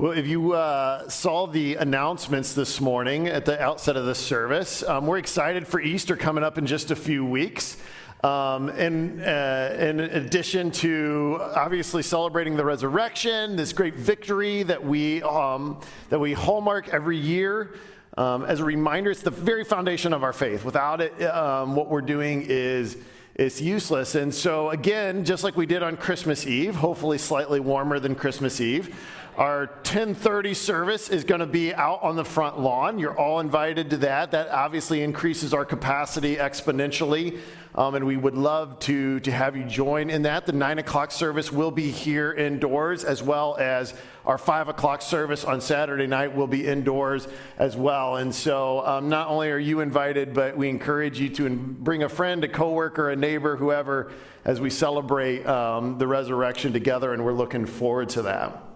Well, if you uh, saw the announcements this morning at the outset of the service, um, we're excited for Easter coming up in just a few weeks. Um, and uh, in addition to obviously celebrating the resurrection, this great victory that we, um, that we hallmark every year, um, as a reminder, it's the very foundation of our faith. Without it, um, what we're doing is it's useless. And so, again, just like we did on Christmas Eve, hopefully slightly warmer than Christmas Eve, our 1030 service is going to be out on the front lawn. You're all invited to that. That obviously increases our capacity exponentially. Um, and we would love to, to have you join in that. The 9 o'clock service will be here indoors, as well as our 5 o'clock service on Saturday night will be indoors as well. And so um, not only are you invited, but we encourage you to bring a friend, a coworker, a neighbor, whoever, as we celebrate um, the resurrection together. And we're looking forward to that.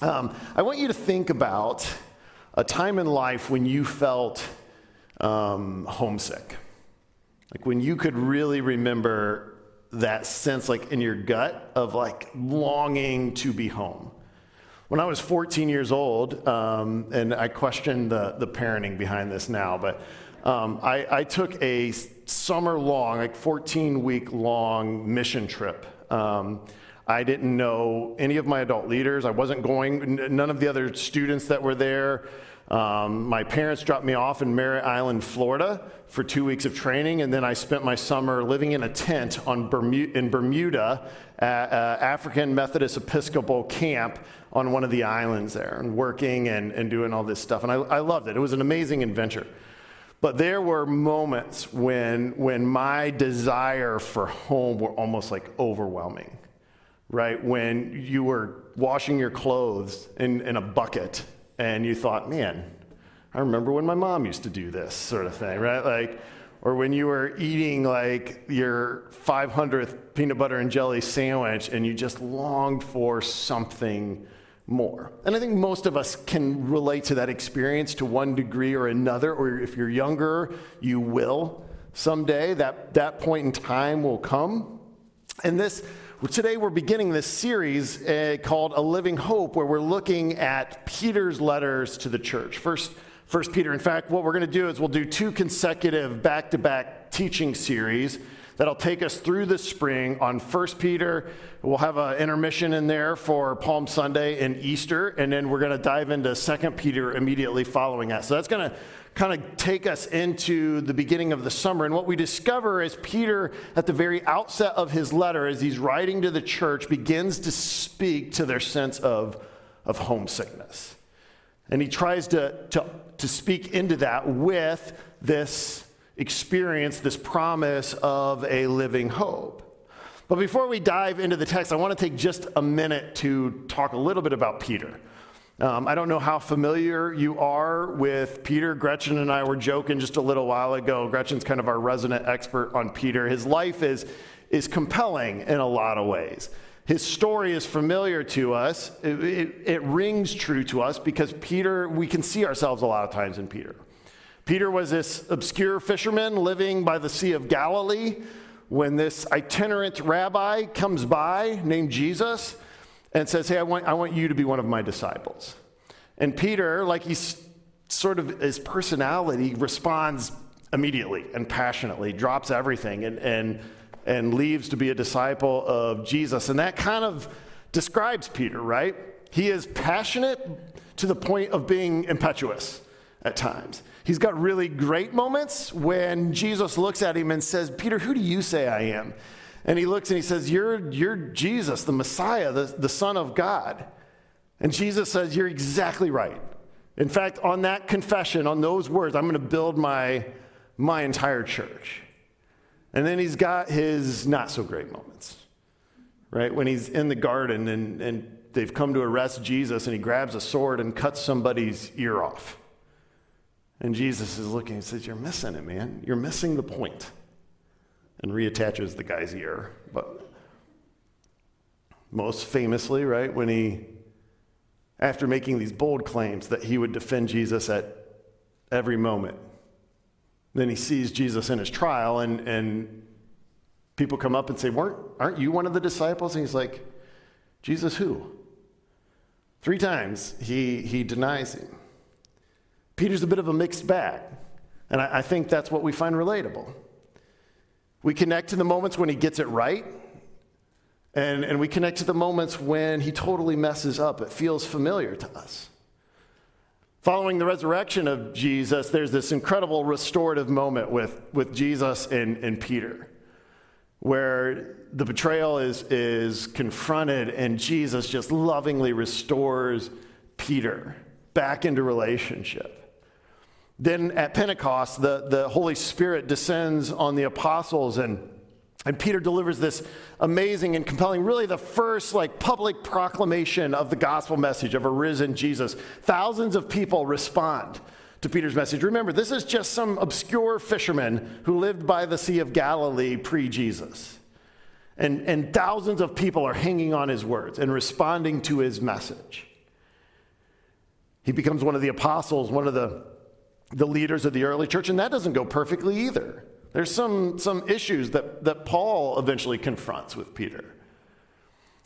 Um, I want you to think about a time in life when you felt um, homesick. Like when you could really remember that sense, like in your gut, of like longing to be home. When I was 14 years old, um, and I question the, the parenting behind this now, but um, I, I, took a summer long, like 14 week long mission trip. Um, I didn't know any of my adult leaders. I wasn't going, none of the other students that were there. Um, my parents dropped me off in Merritt Island, Florida for two weeks of training, and then I spent my summer living in a tent on in Bermuda at uh, African Methodist Episcopal camp on one of the islands there and working and, and doing all this stuff. And I, I loved it. It was an amazing adventure. But there were moments when, when my desire for home were almost like overwhelming right? When you were washing your clothes in, in a bucket and you thought, man, I remember when my mom used to do this sort of thing, right? Like, or when you were eating like your 500th peanut butter and jelly sandwich and you just longed for something more. And I think most of us can relate to that experience to one degree or another, or if you're younger, you will someday. That, that point in time will come. And this Today, we're beginning this series uh, called A Living Hope, where we're looking at Peter's letters to the church. First, First Peter. In fact, what we're going to do is we'll do two consecutive back to back teaching series that'll take us through the spring on First Peter. We'll have an intermission in there for Palm Sunday and Easter, and then we're going to dive into Second Peter immediately following that. So that's going to kind of take us into the beginning of the summer. And what we discover is Peter, at the very outset of his letter, as he's writing to the church, begins to speak to their sense of, of homesickness. And he tries to, to, to speak into that with this experience, this promise of a living hope. But before we dive into the text, I want to take just a minute to talk a little bit about Peter. Um, I don't know how familiar you are with Peter. Gretchen and I were joking just a little while ago. Gretchen's kind of our resident expert on Peter. His life is, is compelling in a lot of ways. His story is familiar to us, it, it, it rings true to us because Peter, we can see ourselves a lot of times in Peter. Peter was this obscure fisherman living by the Sea of Galilee when this itinerant rabbi comes by named Jesus and says, Hey, I want, I want you to be one of my disciples. And Peter, like he's sort of his personality, responds immediately and passionately, drops everything and, and, and leaves to be a disciple of Jesus. And that kind of describes Peter, right? He is passionate to the point of being impetuous at times. He's got really great moments when Jesus looks at him and says, Peter, who do you say I am? And he looks and he says, You're, you're Jesus, the Messiah, the, the Son of God. And Jesus says, You're exactly right. In fact, on that confession, on those words, I'm going to build my, my entire church. And then he's got his not so great moments, right? When he's in the garden and, and they've come to arrest Jesus and he grabs a sword and cuts somebody's ear off. And Jesus is looking and says, You're missing it, man. You're missing the point and reattaches the guy's ear. But most famously, right, when he, after making these bold claims that he would defend Jesus at every moment, then he sees Jesus in his trial, and, and people come up and say, Weren't, Aren't you one of the disciples? And he's like, Jesus, who? Three times he, he denies him. Peter's a bit of a mixed bag, and I, I think that's what we find relatable. We connect to the moments when he gets it right, and, and we connect to the moments when he totally messes up. It feels familiar to us. Following the resurrection of Jesus, there's this incredible restorative moment with, with Jesus and, and Peter, where the betrayal is, is confronted and Jesus just lovingly restores Peter back into relationship. Then at Pentecost, the, the Holy Spirit descends on the apostles and and Peter delivers this amazing and compelling, really the first like public proclamation of the gospel message of a risen Jesus. Thousands of people respond to Peter's message. Remember, this is just some obscure fisherman who lived by the Sea of Galilee pre Jesus. And, and thousands of people are hanging on his words and responding to his message. He becomes one of the apostles, one of the, the leaders of the early church, and that doesn't go perfectly either. There's some, some issues that, that Paul eventually confronts with Peter.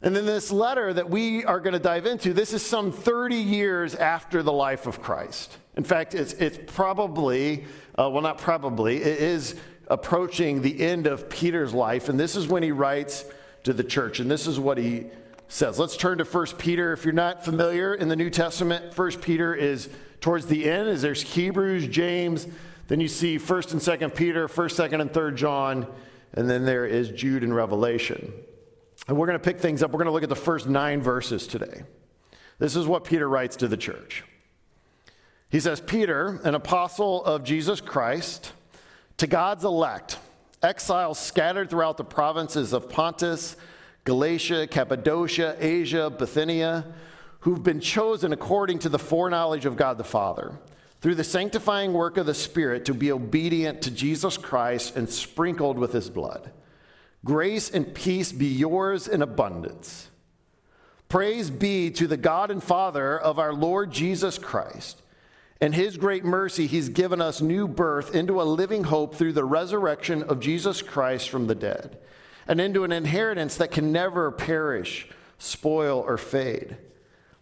And then this letter that we are going to dive into, this is some 30 years after the life of Christ. In fact, it's, it's probably, uh, well, not probably, it is approaching the end of Peter's life. And this is when he writes to the church. And this is what he says. Let's turn to 1 Peter. If you're not familiar in the New Testament, 1 Peter is towards the end, is there's Hebrews, James, then you see 1st and 2nd Peter, 1st, 2nd, and 3rd John, and then there is Jude and Revelation. And we're going to pick things up. We're going to look at the first nine verses today. This is what Peter writes to the church. He says, Peter, an apostle of Jesus Christ, to God's elect, exiles scattered throughout the provinces of Pontus, Galatia, Cappadocia, Asia, Bithynia, who've been chosen according to the foreknowledge of God the Father through the sanctifying work of the Spirit to be obedient to Jesus Christ and sprinkled with his blood. Grace and peace be yours in abundance. Praise be to the God and Father of our Lord Jesus Christ. In his great mercy, he's given us new birth into a living hope through the resurrection of Jesus Christ from the dead, and into an inheritance that can never perish, spoil, or fade.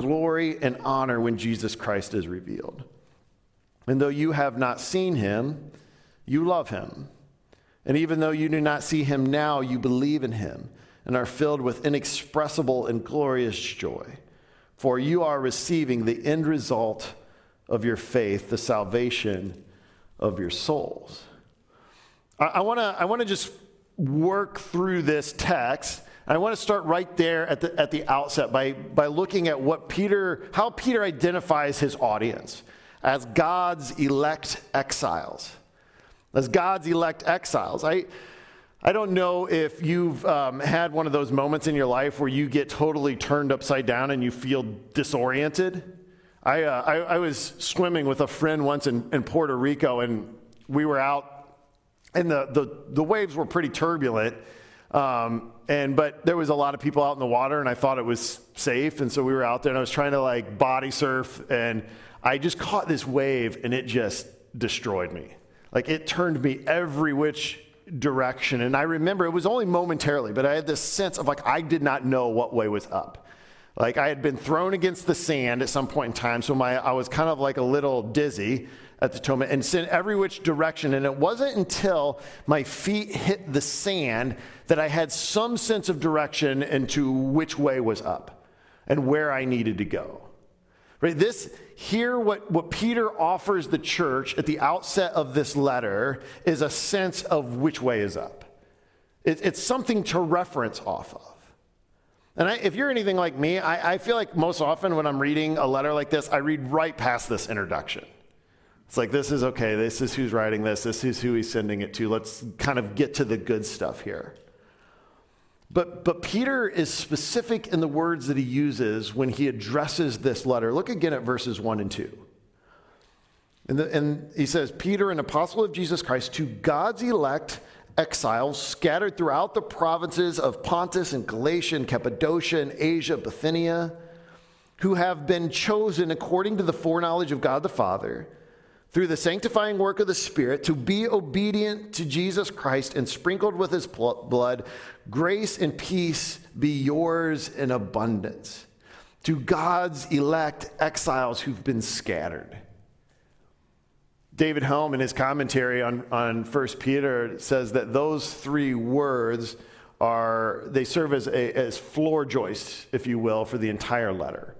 glory, and honor when Jesus Christ is revealed. And though you have not seen him, you love him. And even though you do not see him now, you believe in him and are filled with inexpressible and glorious joy. For you are receiving the end result of your faith, the salvation of your souls. I, I want to I wanna just work through this text. I want to start right there at the, at the outset by, by looking at what Peter, how Peter identifies his audience as God's elect exiles. As God's elect exiles. I, I don't know if you've um, had one of those moments in your life where you get totally turned upside down and you feel disoriented. I, uh, I, I, was swimming with a friend once in, in Puerto Rico, and we were out, and the, the, the waves were pretty turbulent. Um, and but there was a lot of people out in the water, and I thought it was safe, and so we were out there, and I was trying to like body surf, and I just caught this wave and it just destroyed me. Like it turned me every which direction. And I remember it was only momentarily, but I had this sense of like I did not know what way was up. Like I had been thrown against the sand at some point in time, so my I was kind of like a little dizzy at the moment and sent every which direction. And it wasn't until my feet hit the sand that I had some sense of direction into which way was up and where I needed to go. Right? This here what, what Peter offers the church at the outset of this letter is a sense of which way is up. It, it's something to reference off of. And I, if you're anything like me, I, I feel like most often when I'm reading a letter like this, I read right past this introduction. It's like, this is okay, this is who's writing this, this is who he's sending it to. Let's kind of get to the good stuff here. But, but Peter is specific in the words that he uses when he addresses this letter. Look again at verses 1 and 2. And, the, and he says, Peter, an apostle of Jesus Christ, to God's elect exiles scattered throughout the provinces of Pontus and Galatia and Cappadocia and Asia, Bithynia, who have been chosen according to the foreknowledge of God the Father through the sanctifying work of the Spirit to be obedient to Jesus Christ and sprinkled with his blood, grace and peace be yours in abundance. To God's elect exiles who've been scattered. David Helm, in his commentary on, on 1 Peter, says that those three words are, they serve as, a, as floor joists, if you will, for the entire letter.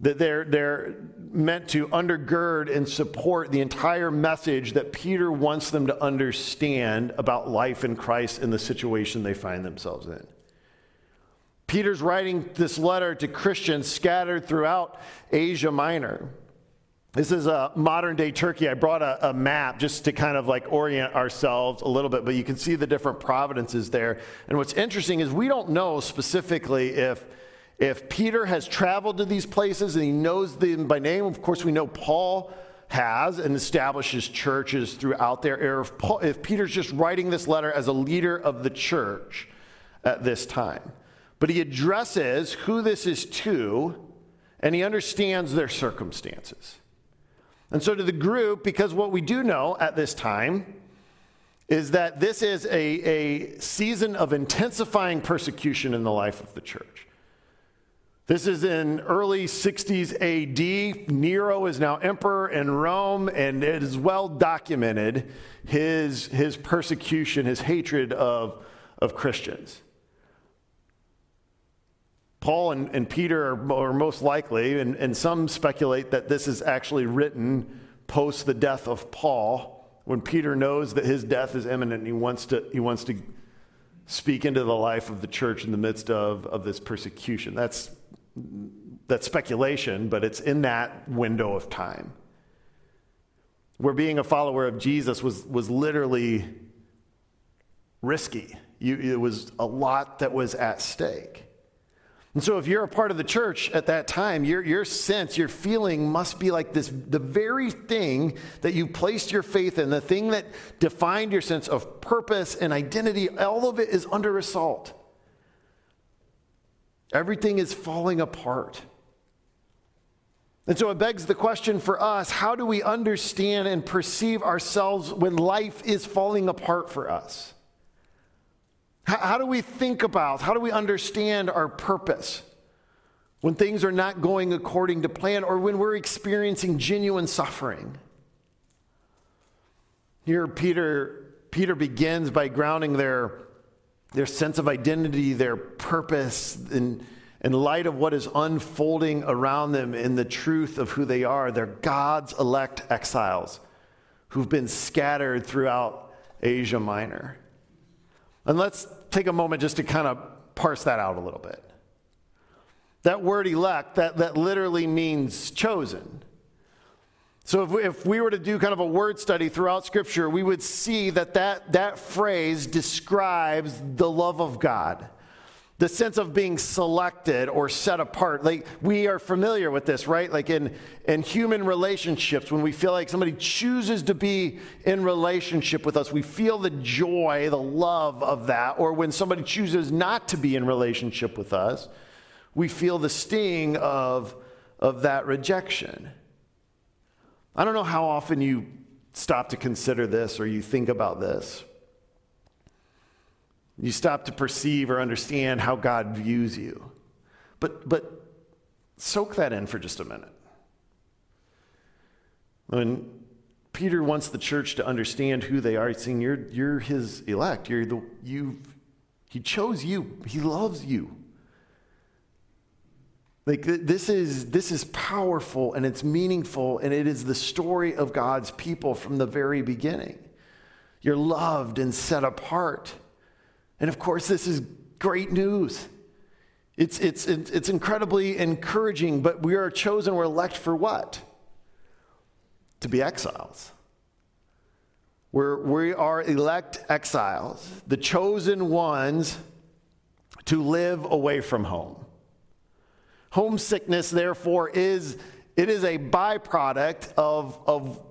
That they're, they're meant to undergird and support the entire message that Peter wants them to understand about life in Christ and the situation they find themselves in. Peter's writing this letter to Christians scattered throughout Asia Minor. This is a modern day Turkey. I brought a, a, map just to kind of like orient ourselves a little bit, but you can see the different providences there. And what's interesting is we don't know specifically if if Peter has traveled to these places and he knows them by name, of course, we know Paul has and establishes churches throughout their era. if, Paul, if Peter's just writing this letter as a leader of the church at this time. But he addresses who this is to, and he understands their circumstances. And so, to the group, because what we do know at this time is that this is a, a season of intensifying persecution in the life of the church. This is in early 60s AD. Nero is now emperor in Rome, and it is well documented his, his persecution, his hatred of, of Christians. Paul and, and Peter are, are, most likely, and, and some speculate that this is actually written post the death of Paul, when Peter knows that his death is imminent and he wants to, he wants to speak into the life of the church in the midst of, of this persecution. That's that's speculation, but it's in that window of time. Where being a follower of Jesus was, was literally risky. You, it was a lot that was at stake. And so, if you're a part of the church at that time, your, your sense, your feeling must be like this the very thing that you placed your faith in, the thing that defined your sense of purpose and identity, all of it is under assault. Everything is falling apart. And so it begs the question for us how do we understand and perceive ourselves when life is falling apart for us? How, how, do we think about, how do we understand our purpose when things are not going according to plan or when we're experiencing genuine suffering? Here, Peter, Peter begins by grounding their their sense of identity, their purpose, in, in light of what is unfolding around them in the truth of who they are. They're God's elect exiles who've been scattered throughout Asia Minor. And let's take a moment just to kind of parse that out a little bit. That word elect, that, that literally means chosen. So if we, if we were to do kind of a word study throughout Scripture, we would see that that, that phrase describes the love of God. The sense of being selected or set apart. Like we are familiar with this, right? Like in, in human relationships, when we feel like somebody chooses to be in relationship with us, we feel the joy, the love of that. Or when somebody chooses not to be in relationship with us, we feel the sting of, of that rejection. I don't know how often you stop to consider this or you think about this. You stop to perceive or understand how God views you. But, but soak that in for just a minute. When Peter wants the church to understand who they are, he's saying, You're, you're his elect. You're the, you he chose you, he loves you. Like this is this is powerful and it's meaningful and it is the story of God's people from the very beginning. You're loved and set apart. And of course this is great news. It's it's it's incredibly encouraging, but we are chosen we're elect for what? To be exiles. We're, we are elect exiles, the chosen ones to live away from home. Homesickness, therefore, is it is a byproduct of, of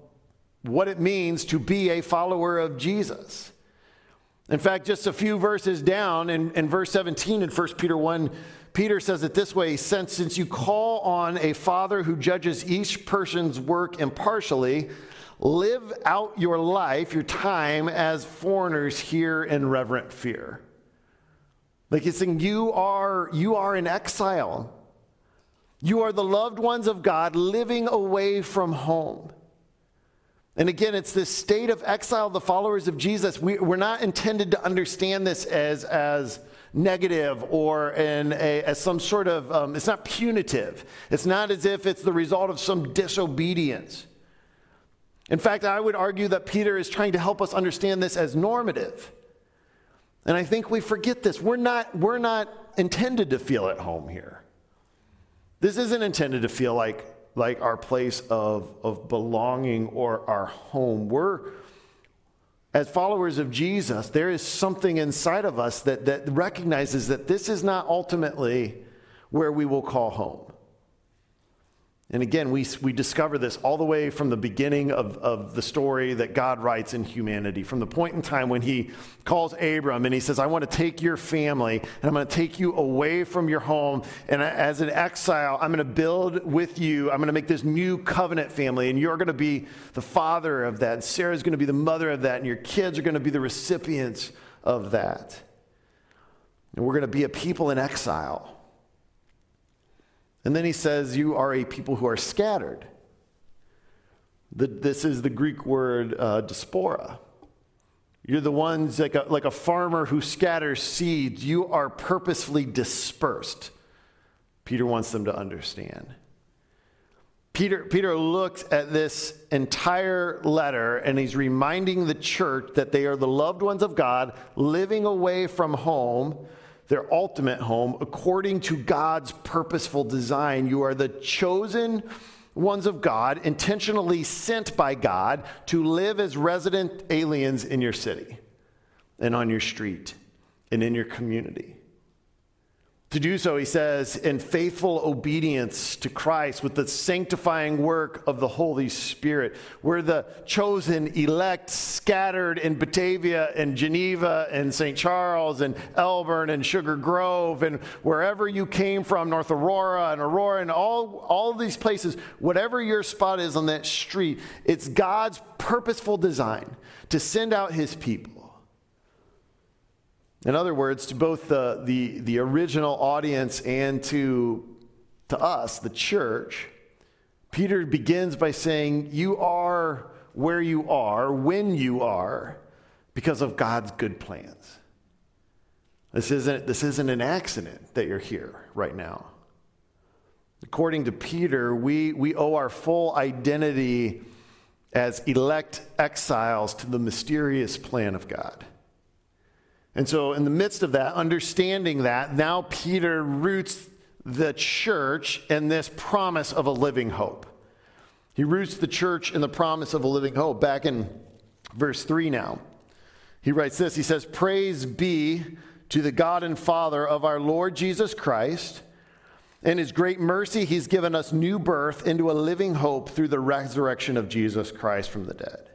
what it means to be a follower of Jesus. In fact, just a few verses down in, in verse 17 in 1 Peter 1, Peter says it this way since, since you call on a father who judges each person's work impartially, live out your life, your time as foreigners here in reverent fear. Like he's saying, you are, you are in exile. You are the loved ones of God living away from home. And again, it's this state of exile, the followers of Jesus. We, are not intended to understand this as, as negative or in a, as some sort of, um, it's not punitive. It's not as if it's the result of some disobedience. In fact, I would argue that Peter is trying to help us understand this as normative. And I think we forget this. We're not, we're not intended to feel at home here. This isn't intended to feel like, like our place of, of belonging or our home. We're, as followers of Jesus, there is something inside of us that, that recognizes that this is not ultimately where we will call home. And again, we, we discover this all the way from the beginning of, of the story that God writes in humanity, from the point in time when he calls Abram and he says, I want to take your family and I'm going to take you away from your home. And as an exile, I'm going to build with you, I'm going to make this new covenant family, and you're going to be the father of that. And Sarah's going to be the mother of that, and your kids are going to be the recipients of that. And we're going to be a people in exile. And then he says, You are a people who are scattered. The, this is the Greek word uh, diaspora. You're the ones like a, like a farmer who scatters seeds. You are purposefully dispersed. Peter wants them to understand. Peter, Peter looks at this entire letter and he's reminding the church that they are the loved ones of God living away from home their ultimate home according to God's purposeful design. You are the chosen ones of God, intentionally sent by God to live as resident aliens in your city and on your street and in your community. To do so, he says, in faithful obedience to Christ with the sanctifying work of the Holy Spirit. We're the chosen elect scattered in Batavia and Geneva and St. Charles and Elburn and Sugar Grove and wherever you came from, North Aurora and Aurora and all, all these places, whatever your spot is on that street, it's God's purposeful design to send out his people in other words, to both the, the, the original audience and to, to us, the church, Peter begins by saying, You are where you are, when you are, because of God's good plans. This isn't, this isn't an accident that you're here right now. According to Peter, we, we owe our full identity as elect exiles to the mysterious plan of God. And so, in the midst of that, understanding that, now Peter roots the church in this promise of a living hope. He roots the church in the promise of a living hope. Back in verse 3 now, he writes this He says, Praise be to the God and Father of our Lord Jesus Christ. In his great mercy, he's given us new birth into a living hope through the resurrection of Jesus Christ from the dead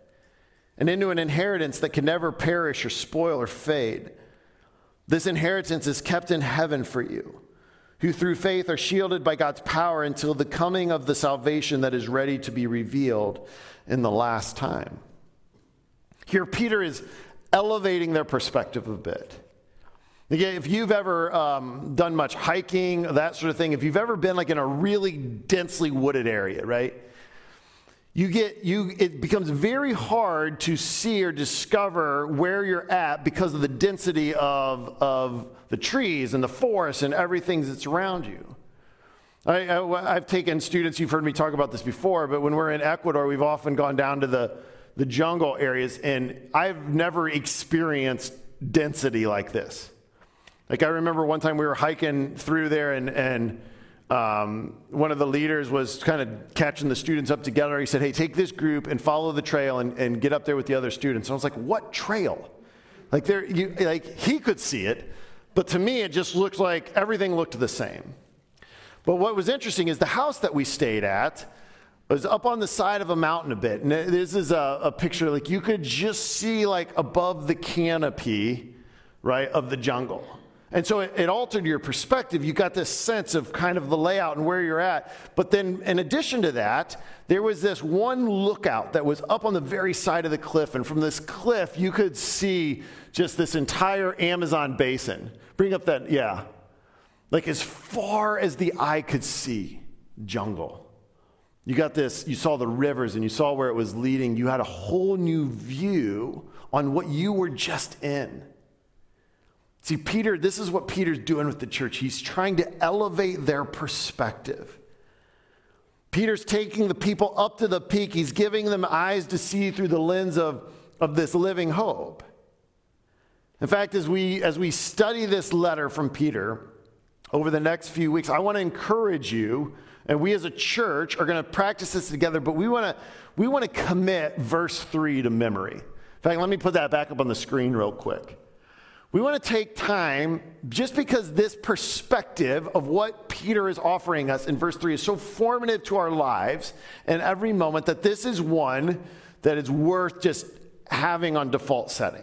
and into an inheritance that can never perish or spoil or fade. This inheritance is kept in heaven for you, who through faith are shielded by God's power until the coming of the salvation that is ready to be revealed in the last time. Here, Peter is elevating their perspective a bit. Again, if you've ever um, done much hiking, that sort of thing, if you've ever been like in a really densely wooded area, right? You get you it becomes very hard to see or discover where you're at because of the density of of the trees and the forest and everything that's around you. I, i've taken students you've heard me talk about this before but when we're in ecuador we've often gone down to the the jungle areas and i've never experienced density like this. Like i remember one time we were hiking through there and and um, one of the leaders was kind of catching the students up together. He said, Hey, take this group and follow the trail and, and get up there with the other students. And I was like, What trail? Like, there, you, like he could see it, But to me, it just looked like everything looked the same. But what was interesting is the house that we stayed at was up on the side of a mountain a bit. And this is a, a picture like you could just see like above the canopy, right, of the jungle. And so it, it, altered your perspective. You got this sense of kind of the layout and where you're at. But then, in addition to that, there was this one lookout that was up on the very side of the cliff. And from this cliff, you could see just this entire Amazon basin. Bring up that, yeah. Like as far as the eye could see, jungle. You got this, you saw the rivers and you saw where it was leading. You had a whole new view on what you were just in. See, Peter, this is what Peter's doing with the church. He's trying to elevate their perspective. Peter's taking the people up to the peak. He's giving them eyes to see through the lens of, of this living hope. In fact, as we, as we study this letter from Peter over the next few weeks, I want to encourage you, and we as a church are going to practice this together, but we want to, we want to commit verse 3 to memory. In fact, let me put that back up on the screen real quick. We want to take time, just because this perspective of what Peter is offering us in verse 3 is so formative to our lives and every moment, that this is one that is worth just having on default setting,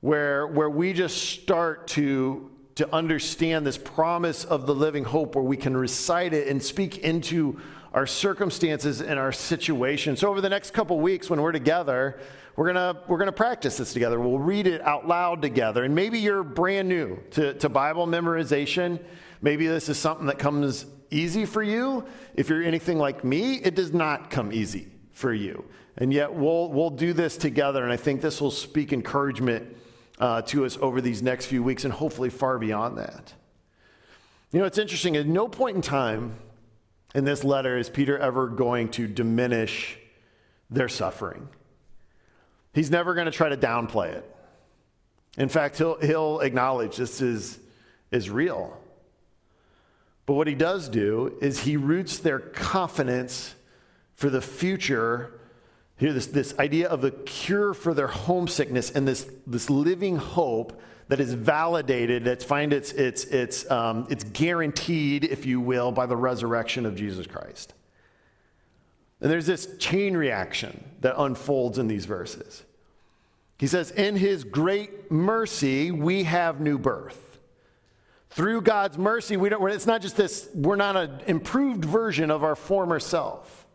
where, where we just start to, to understand this promise of the living hope, where we can recite it and speak into our circumstances and our situation. So, over the next couple weeks, when we're together, we're gonna we're gonna practice this together. We'll read it out loud together. And maybe you're brand new to, to Bible memorization. Maybe this is something that comes easy for you. If you're anything like me, it does not come easy for you. And yet we'll we'll do this together, and I think this will speak encouragement uh, to us over these next few weeks, and hopefully far beyond that. You know, it's interesting. At no point in time in this letter is Peter ever going to diminish their suffering. He's never going to try to downplay it. In fact, he'll, he'll acknowledge this is, is real. But what he does do is he roots their confidence for the future. Here, this, this idea of a cure for their homesickness and this, this living hope that is validated, that's find it's, it's, it's, um, it's guaranteed, if you will, by the resurrection of Jesus Christ. And there's this chain reaction that unfolds in these verses. He says, In his great mercy, we have new birth. Through God's mercy, we don't, it's not just this, we're not an improved version of our former self.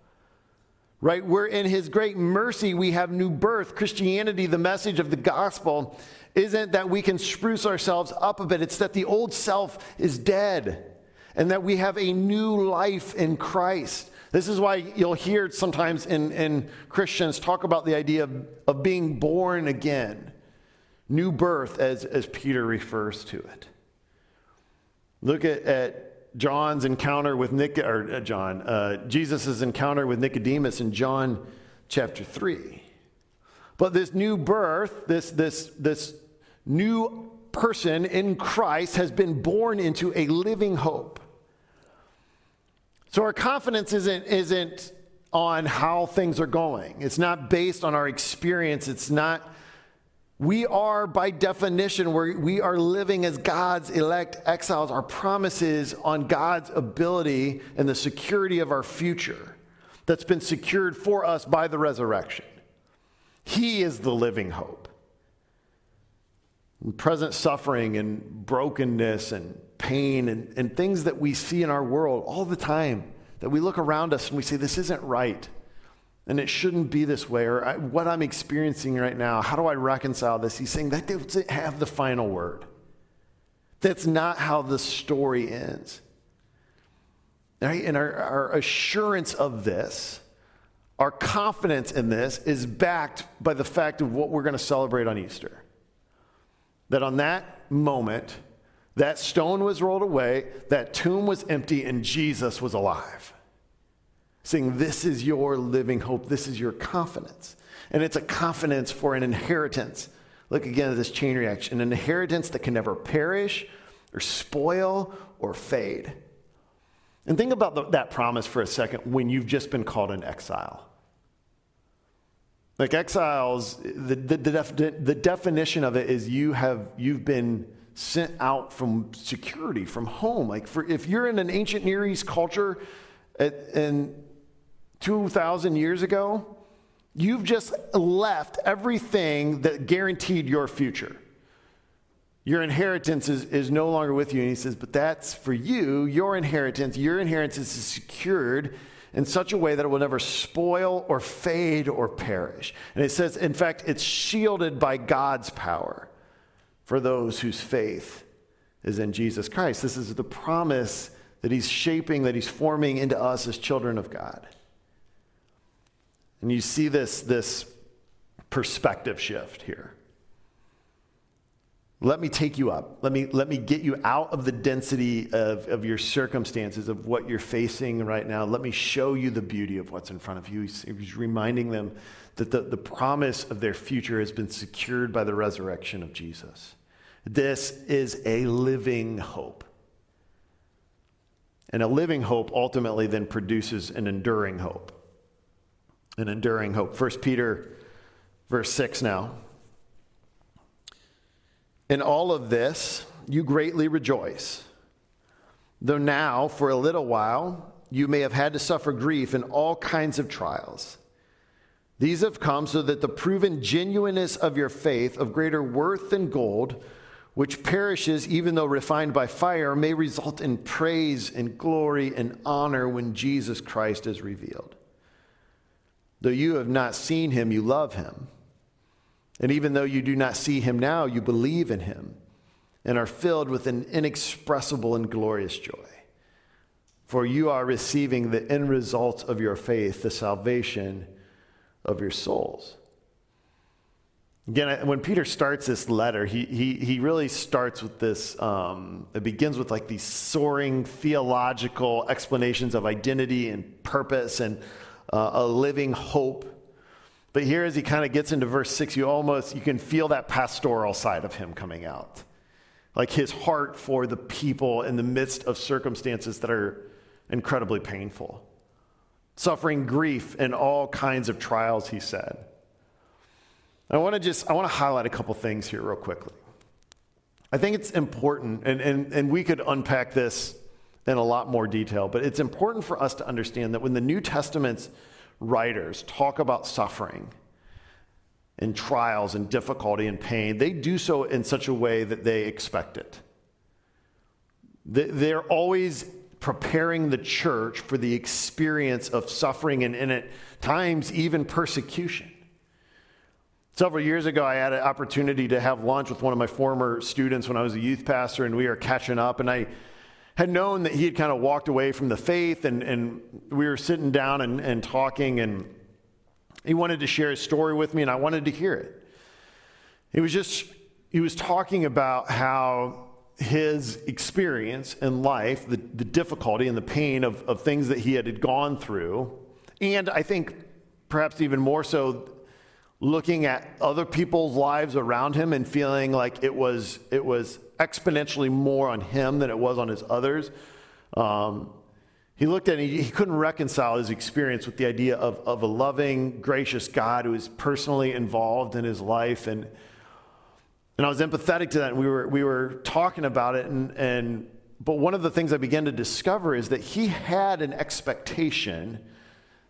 Right? We're in his great mercy, we have new birth. Christianity, the message of the gospel, isn't that we can spruce ourselves up a bit, it's that the old self is dead and that we have a new life in Christ. This is why you'll hear sometimes in, in Christians talk about the idea of, of being born again, new birth, as, as Peter refers to it. Look at, at John's encounter with Nic, or uh, John, uh, Jesus' encounter with Nicodemus in John chapter 3. But this new birth, this, this, this new person in Christ has been born into a living hope. So our confidence isn't, isn't on how things are going. It's not based on our experience. It's not, we are by definition, where we are living as God's elect exiles. Our promises on God's ability and the security of our future that's been secured for us by the resurrection. He is the living hope. present suffering and brokenness and pain and, and things that we see in our world all the time that we look around us and we say, this isn't right. And it shouldn't be this way, or what I'm experiencing right now, how do I reconcile this? He's saying that doesn't have the final word. That's not how the story ends. Right? And our, our assurance of this, our confidence in this, is backed by the fact of what we're going to celebrate on Easter. That on that moment, that stone was rolled away, that tomb was empty, and Jesus was alive. Saying, This is your living hope, this is your confidence. And it's a confidence for an inheritance. Look again at this chain reaction an inheritance that can never perish or spoil or fade. And think about the, that promise for a second when you've just been called an exile. Like exiles, the, the, the, def, the definition of it is you have, you've been sent out from security, from home. Like, for, if you're in an ancient Near East culture at, and 2,000 years ago, you've just left everything that guaranteed your future. Your inheritance is, is no longer with you. And he says, But that's for you, your inheritance. Your inheritance is secured in such a way that it will never spoil or fade or perish. And it says, in fact, it's shielded by God's power for those whose faith is in Jesus Christ. This is the promise that he's shaping, that he's forming into us as children of God. And you see this, this perspective shift here. Let me take you up. Let me, let me get you out of the density of, of your circumstances, of what you're facing right now. Let me show you the beauty of what's in front of you. He's, he's reminding them that the, the promise of their future has been secured by the resurrection of Jesus. This is a living hope. And a living hope ultimately then produces an enduring hope. An enduring hope. First Peter, verse 6 now. In all of this, you greatly rejoice. Though now, for a little while, you may have had to suffer grief in all kinds of trials. These have come so that the proven genuineness of your faith, of greater worth than gold, which perishes even though refined by fire, may result in praise and glory and honor when Jesus Christ is revealed. Though you have not seen him, you love him. And even though you do not see him now, you believe in him and are filled with an inexpressible and glorious joy. For you are receiving the end result of your faith, the salvation of your souls. Again, when Peter starts this letter, he, he, he really starts with this, um, it begins with like these soaring theological explanations of identity and purpose and uh, a living hope but here, as he kind of gets into verse six, you almost you can feel that pastoral side of him coming out, like his heart for the people in the midst of circumstances that are incredibly painful, suffering grief and all kinds of trials. He said. I want to just I want to highlight a couple things here real quickly. I think it's important, and, and, and we could unpack this in a lot more detail, but it's important for us to understand that when the New Testament's writers talk about suffering and trials and difficulty and pain, they do so in such a way that they expect it. They're always preparing the church for the experience of suffering and in at times even persecution. Several years ago, I had an opportunity to have lunch with one of my former students when I was a youth pastor, and we were catching up. And I had known that he had kind of walked away from the faith, and, and we were sitting down and, and talking, and he wanted to share his story with me, and I wanted to hear it. He was just, he was talking about how his experience in life, the, the difficulty and the pain of, of things that he had gone through, and I think perhaps even more so, looking at other people's lives around him and feeling like it was, it was exponentially more on him than it was on his others. Um, he looked at it, he, he couldn't reconcile his experience with the idea of, of a loving, gracious God who is personally involved in his life. And, and I was empathetic to that. And we were, we were talking about it. And, and, but one of the things I began to discover is that he had an expectation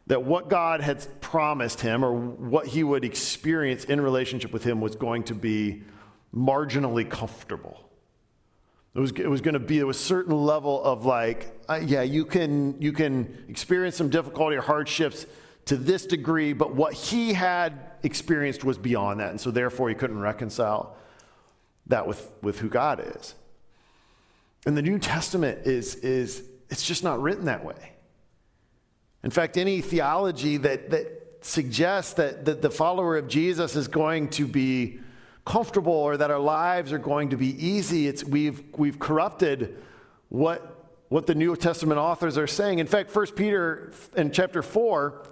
that what God had promised him or what he would experience in relationship with him was going to be marginally comfortable. It was, it was going to be There a certain level of like, uh, yeah, you can, you can experience some difficulty or hardships to this degree, but what he had experienced was beyond that. And so therefore he couldn't reconcile that with, with who God is. And the New Testament is, is it's just not written that way. In fact, any theology that, that suggests that, that the follower of Jesus is going to be comfortable or that our lives are going to be easy. It's, we've, we've corrupted what, what the New Testament authors are saying. In fact, 1 Peter in chapter 4,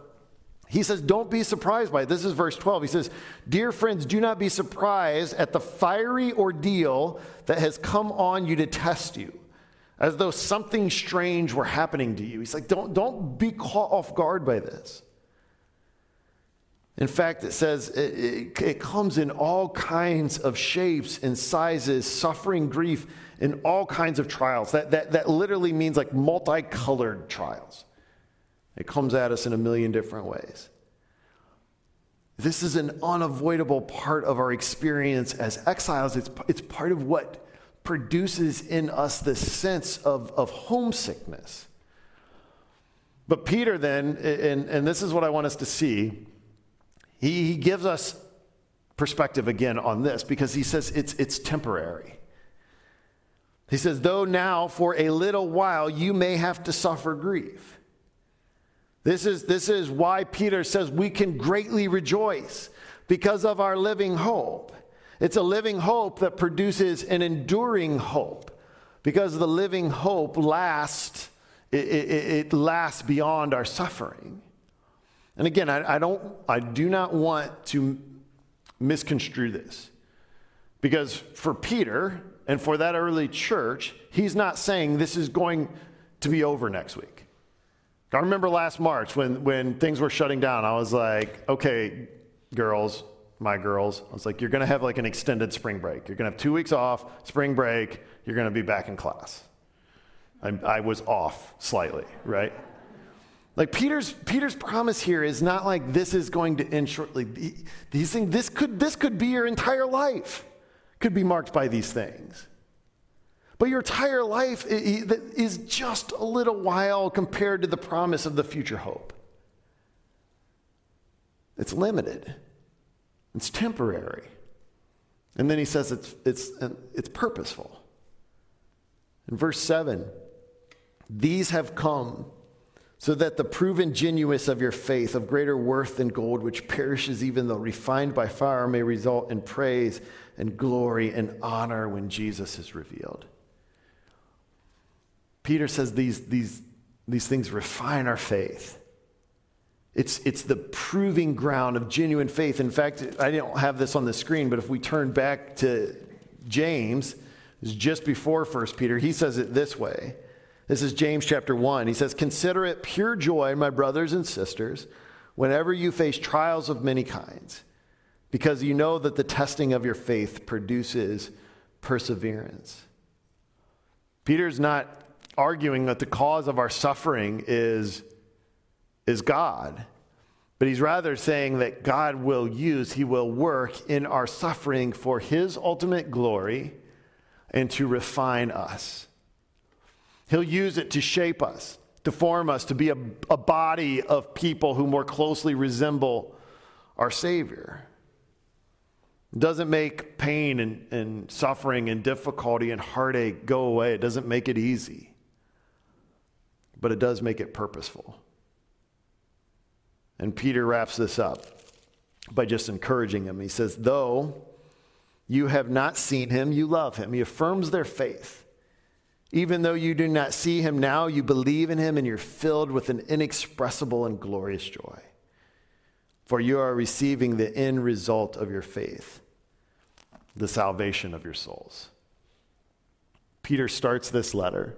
he says, Don't be surprised by it. This is verse 12. He says, Dear friends, do not be surprised at the fiery ordeal that has come on you to test you, as though something strange were happening to you. He's like, Don't, don't be caught off guard by this. In fact, it says it, it, it, comes in all kinds of shapes and sizes, suffering, grief, in all kinds of trials. That, that, that literally means like multicolored trials. It comes at us in a million different ways. This is an unavoidable part of our experience as exiles. It's, it's part of what produces in us this sense of, of homesickness. But Peter, then, and, and this is what I want us to see, he, he gives us perspective again on this because he says it's, it's temporary. He says, though now for a little while you may have to suffer grief. This is, this is why Peter says we can greatly rejoice because of our living hope. It's a living hope that produces an enduring hope because the living hope lasts, it, it, it lasts beyond our suffering. And again, I, I, don't, I do not want to misconstrue this because for Peter and for that early church, he's not saying this is going to be over next week. I remember last March when, when things were shutting down, I was like, okay, girls, my girls, I was like, you're going to have like an extended spring break. You're going to have two weeks off, spring break, you're going to be back in class. I, I was off slightly, right? Like Peter's Peter's promise here is not like this is going to end shortly. These things, this could this could be your entire life, could be marked by these things. But your entire life is just a little while compared to the promise of the future hope. It's limited, it's temporary. And then he says it's, it's, it's purposeful. In verse 7, these have come so that the proven genuineness of your faith, of greater worth than gold, which perishes even though refined by fire, may result in praise and glory and honor when Jesus is revealed. Peter says these, these, these things refine our faith. It's, it's the proving ground of genuine faith. In fact, I don't have this on the screen, but if we turn back to James, just before 1 Peter, he says it this way. This is James chapter 1. He says, Consider it pure joy, my brothers and sisters, whenever you face trials of many kinds, because you know that the testing of your faith produces perseverance. Peter's not arguing that the cause of our suffering is, is God. But he's rather saying that God will use, he will work in our suffering for his ultimate glory and to refine us. He'll use it to shape us, to form us, to be a, a body of people who more closely resemble our Savior. It doesn't make pain and, and suffering and difficulty and heartache go away. It doesn't make it easy but it does make it purposeful. And Peter wraps this up by just encouraging them. He says, Though you have not seen him, you love him. He affirms their faith. Even though you do not see him now, you believe in him and you're filled with an inexpressible and glorious joy. For you are receiving the end result of your faith, the salvation of your souls. Peter starts this letter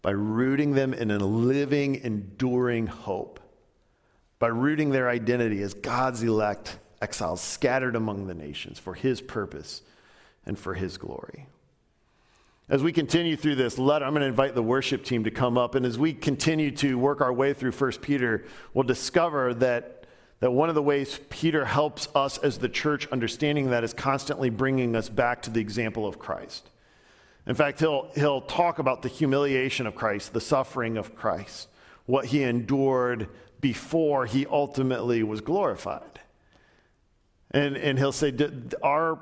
by rooting them in a living, enduring hope, by rooting their identity as God's elect exiles scattered among the nations for his purpose and for his glory. As we continue through this letter, I'm going to invite the worship team to come up. And as we continue to work our way through 1 Peter, we'll discover that, that one of the ways Peter helps us as the church understanding that is constantly bringing us back to the example of Christ. In fact, he'll, he'll talk about the humiliation of Christ, the suffering of Christ, what he endured before he ultimately was glorified. And, and he'll say, Our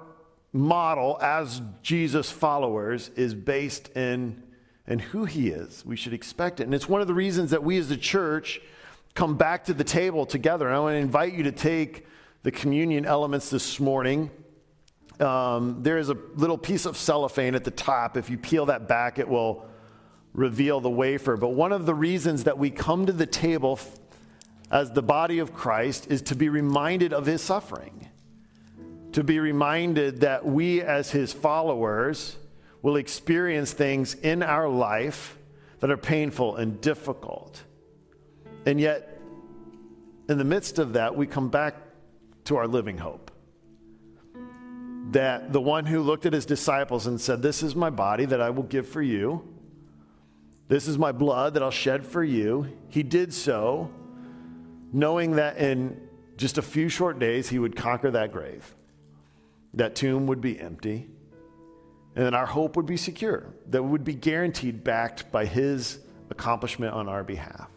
model as Jesus followers is based in, in who he is. We should expect it. And it's one of the reasons that we as a church come back to the table together. And I want to invite you to take the communion elements this morning um, there is a little piece of cellophane at the top. If you peel that back, it will reveal the wafer. But one of the reasons that we come to the table as the body of Christ is to be reminded of his suffering, to be reminded that we, as his followers, will experience things in our life that are painful and difficult. And yet, in the midst of that, we come back to our living hope. That the one who looked at his disciples and said, This is my body that I will give for you, this is my blood that I'll shed for you, he did so knowing that in just a few short days he would conquer that grave, that tomb would be empty, and then our hope would be secure, that would be guaranteed, backed by his accomplishment on our behalf.